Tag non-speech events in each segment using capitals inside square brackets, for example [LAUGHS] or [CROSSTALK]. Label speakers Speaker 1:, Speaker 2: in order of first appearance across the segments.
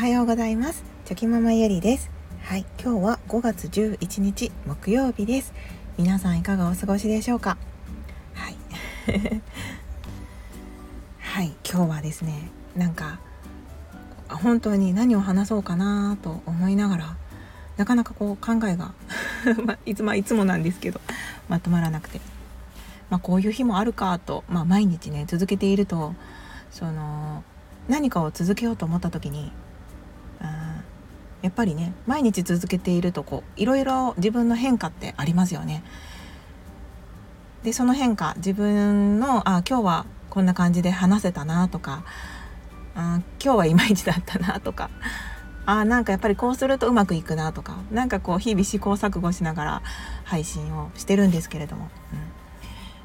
Speaker 1: はようございます。チョキママゆりです。はい今日は5月11日木曜日です。皆さんいかがお過ごしでしょうか？はい。[LAUGHS] はい今日はですねなんか本当に何を話そうかなと思いながらなかなかこう考えが [LAUGHS] まいつもいつもなんですけどまとまらなくて。まあ、こういう日もあるかと、まあ、毎日ね続けているとその何かを続けようと思った時にやっぱりね毎日続けているとこういろいろ自分の変化ってありますよね。でその変化自分のあ今日はこんな感じで話せたなとかあ今日はいまいちだったなとかあなんかやっぱりこうするとうまくいくなとか何かこう日々試行錯誤しながら配信をしてるんですけれども、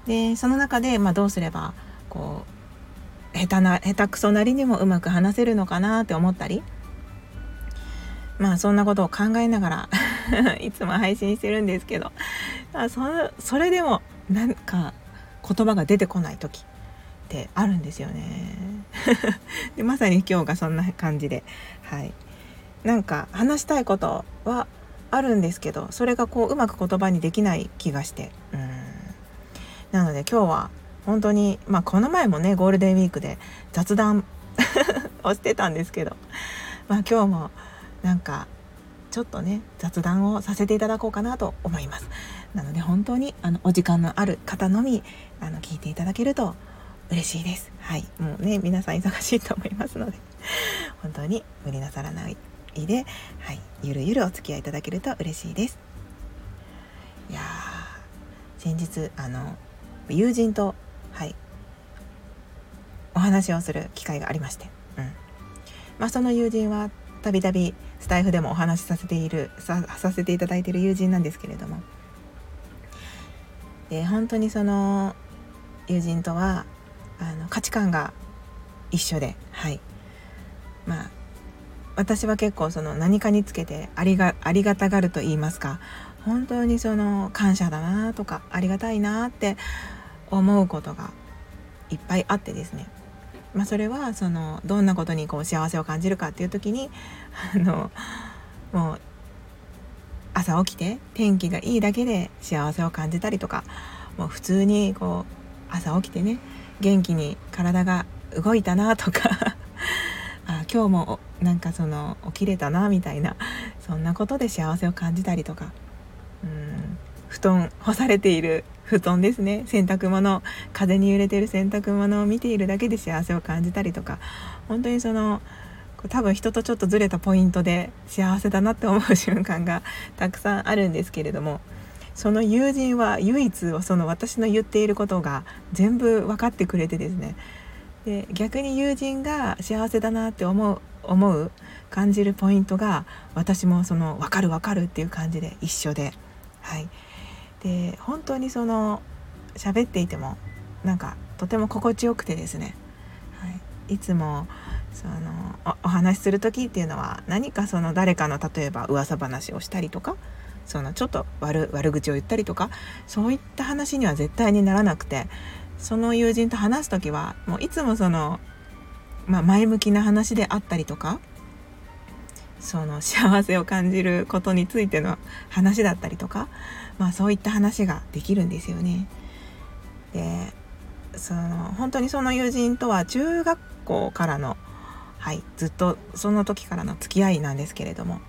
Speaker 1: うん、でその中で、まあ、どうすればこう下手な下手くそなりにもうまく話せるのかなって思ったりまあそんなことを考えながら [LAUGHS] いつも配信してるんですけどあそそれでもなんか言葉が出てこない時ってあるんですよね。[LAUGHS] でまさに今日がそんな感じで。はい。なんか話したいことはあるんですけどそれがこううまく言葉にできない気がして。うん。なので今日は本当にまあこの前もねゴールデンウィークで雑談 [LAUGHS] をしてたんですけどまあ今日もなんかちょっとね雑談をさせていただこうかなと思います。なので本当にあのお時間のある方のみあの聞いていただけると嬉しいです。はい。もうね皆さん忙しいと思いますので。[LAUGHS] 本当に無理なさらないで、はい、ゆるゆるお付き合いいただけると嬉しいです。いや先日あの友人とはい。お話をする機会がありまして、うん。まあ、その友人はたびたびスタイフでもお話しさせているささせていただいている友人なんですけれども。で本当にその友人とはあの価値観が一緒ではい。まあ私は結構その何かにつけてありがありがたがると言いますか本当にその感謝だなとかありがたいなって思うことがいっぱいあってですね、まあ、それはそのどんなことにこう幸せを感じるかっていう時にあのもう朝起きて天気がいいだけで幸せを感じたりとかもう普通にこう朝起きてね元気に体が動いたなとか [LAUGHS] あ今日もなんかその起きれたなみたいなそんなことで幸せを感じたりとかうん。布団干されている布団ですね。洗濯物風に揺れてる洗濯物を見ているだけで幸せを感じたりとか。本当にその多分人とちょっとずれたポイントで幸せだなって思う瞬間がたくさんあるんですけれどもその友人は唯一その私の言っていることが全部分かってくれてですね。で逆に友人が幸せだなって思う思う感じるポイントが私もその分かる分かるっていう感じで一緒ではい。で本当にその喋っていてもなんかとても心地よくてですね、はい、いつもそのお話しする時っていうのは何かその誰かの例えば噂話をしたりとかそのちょっと悪悪口を言ったりとかそういった話には絶対にならなくてその友人と話す時はもういつもその、まあ、前向きな話であったりとかその幸せを感じることについての話だったりとかまあそういった話ができるんですよね。でその本当にその友人とは中学校からのはいずっとその時からの付き合いなんですけれども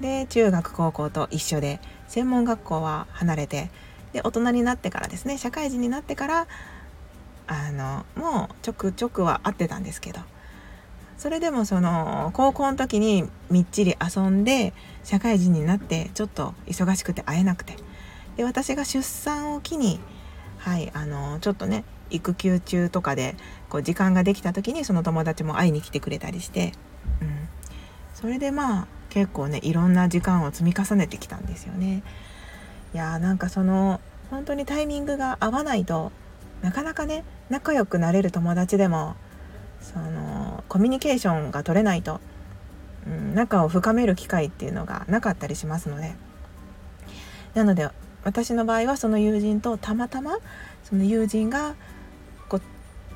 Speaker 1: で中学高校と一緒で専門学校は離れてで大人になってからですね社会人になってからあのもうちょくちょくは会ってたんですけどそれでもその高校の時にみっちり遊んで社会人になってちょっと忙しくて会えなくてで私が出産を機にはいあのちょっとね育休中とかでこう時間ができた時にその友達も会いに来てくれたりして、うん、それでまあ結構ねいろんな時間を積み重ねてきたんですよね。いやーなんかその本当にタイミングが合わないとなかなかね仲良くなれる友達でもそのコミュニケーションが取れないと、うん、仲を深める機会っていうのがなかったりしますので。なので私の場合はその友人とたまたまその友人がこう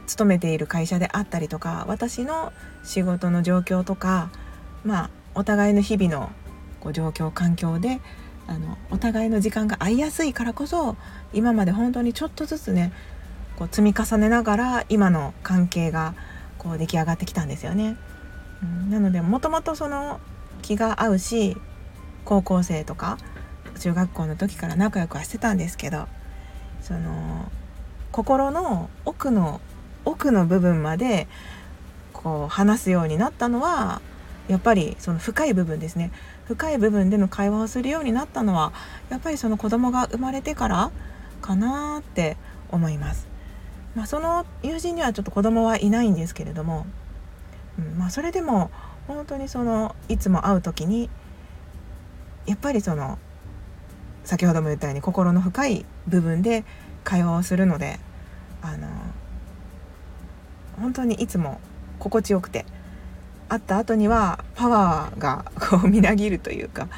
Speaker 1: 勤めている会社であったりとか私の仕事の状況とかまあお互いの日々のこう状況環境であのお互いの時間が合いやすいからこそ今まで本当にちょっとずつねこう積み重ねながら今の関係がこう出来上がってきたんですよね。うん、なのでもともとその気が合うし高校生とか中学校の時から仲良くはしてたんですけどその心の奥の奥の部分までこう話すようになったのはやっぱりその深い部分ですね深い部分での会話をするようになったのはやっぱりその子供が生まれてからかなって思います。まあ、その友人にはちょっと子供はいないんですけれども、うんまあ、それでも本当にそのいつも会う時にやっぱりその先ほども言ったように心の深い部分で会話をするのであの本当にいつも心地よくて会った後にはパワーがこうみなぎるというか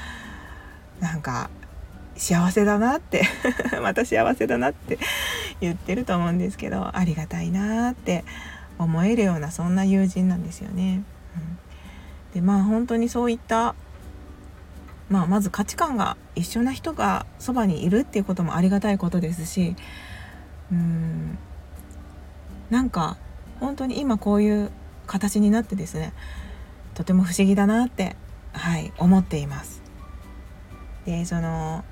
Speaker 1: なんか幸せだなって [LAUGHS] また幸せだなって言ってると思うんですけどありがたいなって思えるようなそんな友人なんですよね。うん、でまあ本当にそういった、まあ、まず価値観が一緒な人がそばにいるっていうこともありがたいことですしうんなんか本当に今こういう形になってですねとても不思議だなって、はい、思っています。でその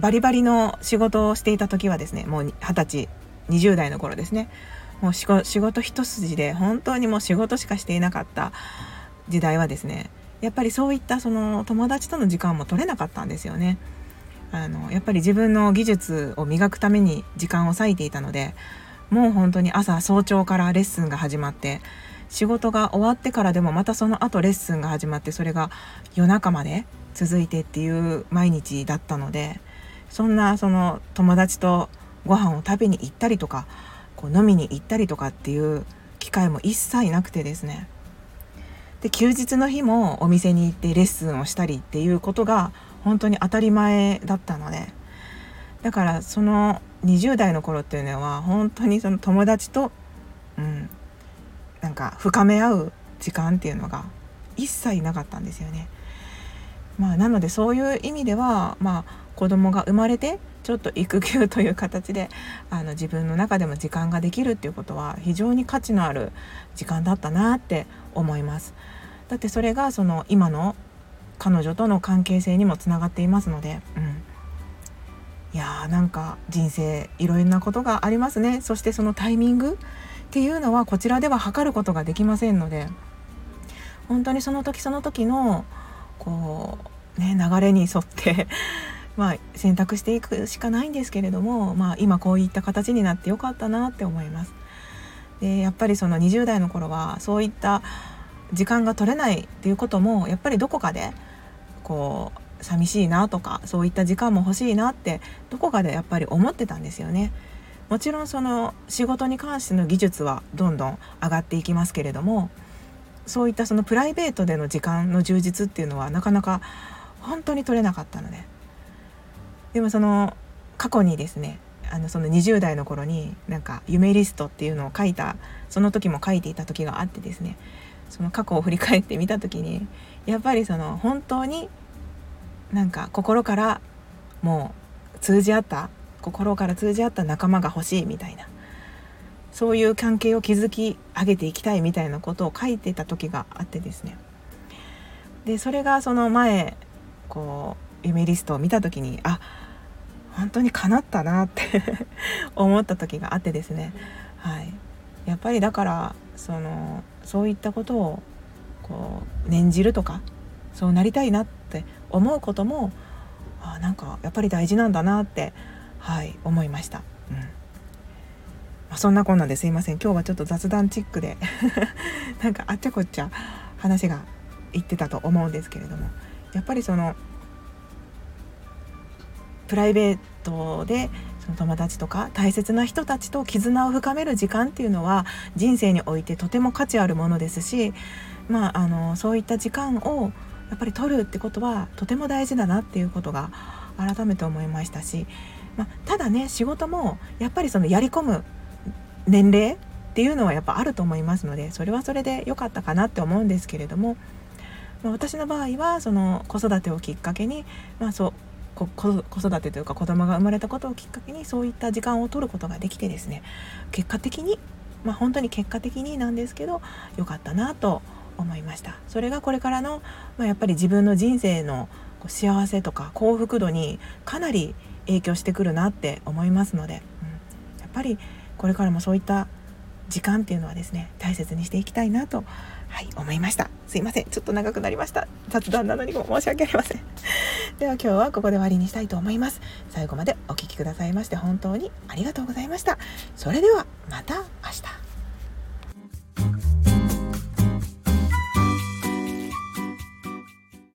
Speaker 1: バリバリの仕事をしていた時はですねもう二十歳20代の頃ですねもう仕事一筋で本当にもう仕事しかしていなかった時代はですねやっぱりそういったその友達との時間も取れなかったんですよね。あのやっぱり自分の技術を磨くために時間を割いていたのでもう本当に朝早朝からレッスンが始まって仕事が終わってからでもまたその後レッスンが始まってそれが夜中まで続いてっていう毎日だったのでそんなその友達とご飯を食べに行ったりとかこう飲みに行ったりとかっていう機会も一切なくてですねで休日の日もお店に行ってレッスンをしたりっていうことが本当に当たり前だったのでだからその20代の頃っていうのは本当にその友達と、うん、なんか深め合う時間っていうのが一切なかったんですよね。まあ、なのでそういう意味では、まあ、子供が生まれてちょっと育休という形で [LAUGHS] あの自分の中でも時間ができるっていうことは非常に価値のある時間だったなって思います。だってそれがその今の彼女との関係性にもつながっていますので、うん、いやーなんか人生いろんなことがありますねそしてそのタイミングっていうのはこちらでは測ることができませんので本当にその時その時のこうね流れに沿ってまあ、選択していくしかないんですけれども、まあ、今こういった形になってよかったなって思います。でやっぱりその20代の頃はそういった時間が取れないっていうこともやっぱりどこかでこう寂しいなとかそういった時間も欲しいなってどこかでやっぱり思ってたんですよね。もちろんその仕事に関しての技術はどんどん上がっていきますけれどもそういったそのプライベートでの時間の充実っていうのはなかなか本当に取れなかったのででもその過去にですねあのその20代の頃になんか夢リストっていうのを書いたその時も書いていた時があってですねその過去を振り返ってみた時にやっぱりその本当になんか心からもう通じ合った心から通じ合った仲間が欲しいみたいなそういう関係を築き上げていきたいみたいなことを書いてた時があってですね。でそれがその前こう夢リストを見た時にあ本当に叶ったなって [LAUGHS] 思った時があってですね、はい、やっぱりだからそのそういったことをこう念じるとかそうなりたいなって思うこともあなんかやっぱり大事なんだなってはい思いました。うん。ま、そんなこんなですいません。今日はちょっと雑談チックで [LAUGHS] なんかあっちゃこっちゃ話が言ってたと思うんですけれども。やっぱりそのプライベートでその友達とか大切な人たちと絆を深める時間っていうのは人生においてとても価値あるものですし、まあ、あのそういった時間をやっぱり取るってことはとても大事だなっていうことが改めて思いましたし、まあ、ただね仕事もやっぱりそのやり込む年齢っていうのはやっぱあると思いますのでそれはそれで良かったかなって思うんですけれどもまあ、私の場合はその子育てをきっかけに、まあ、そう子育てというか子供が生まれたことをきっかけにそういった時間を取ることができてですね結果的にまあ本当に結果的になんですけど良かったなと思いました。それがこれからの、まあ、やっぱり自分の人生の幸せとか幸福度にかなり影響してくるなって思いますので、うん、やっぱりこれからもそういった時間っていうのはですね大切にしていきたいなと、はい、思いました。すいません。ちょっと長くなりました。雑談なのにも申し訳ありません。では今日はここで終わりにしたいと思います。最後までお聴きくださいまして本当にありがとうございました。それではまた明日。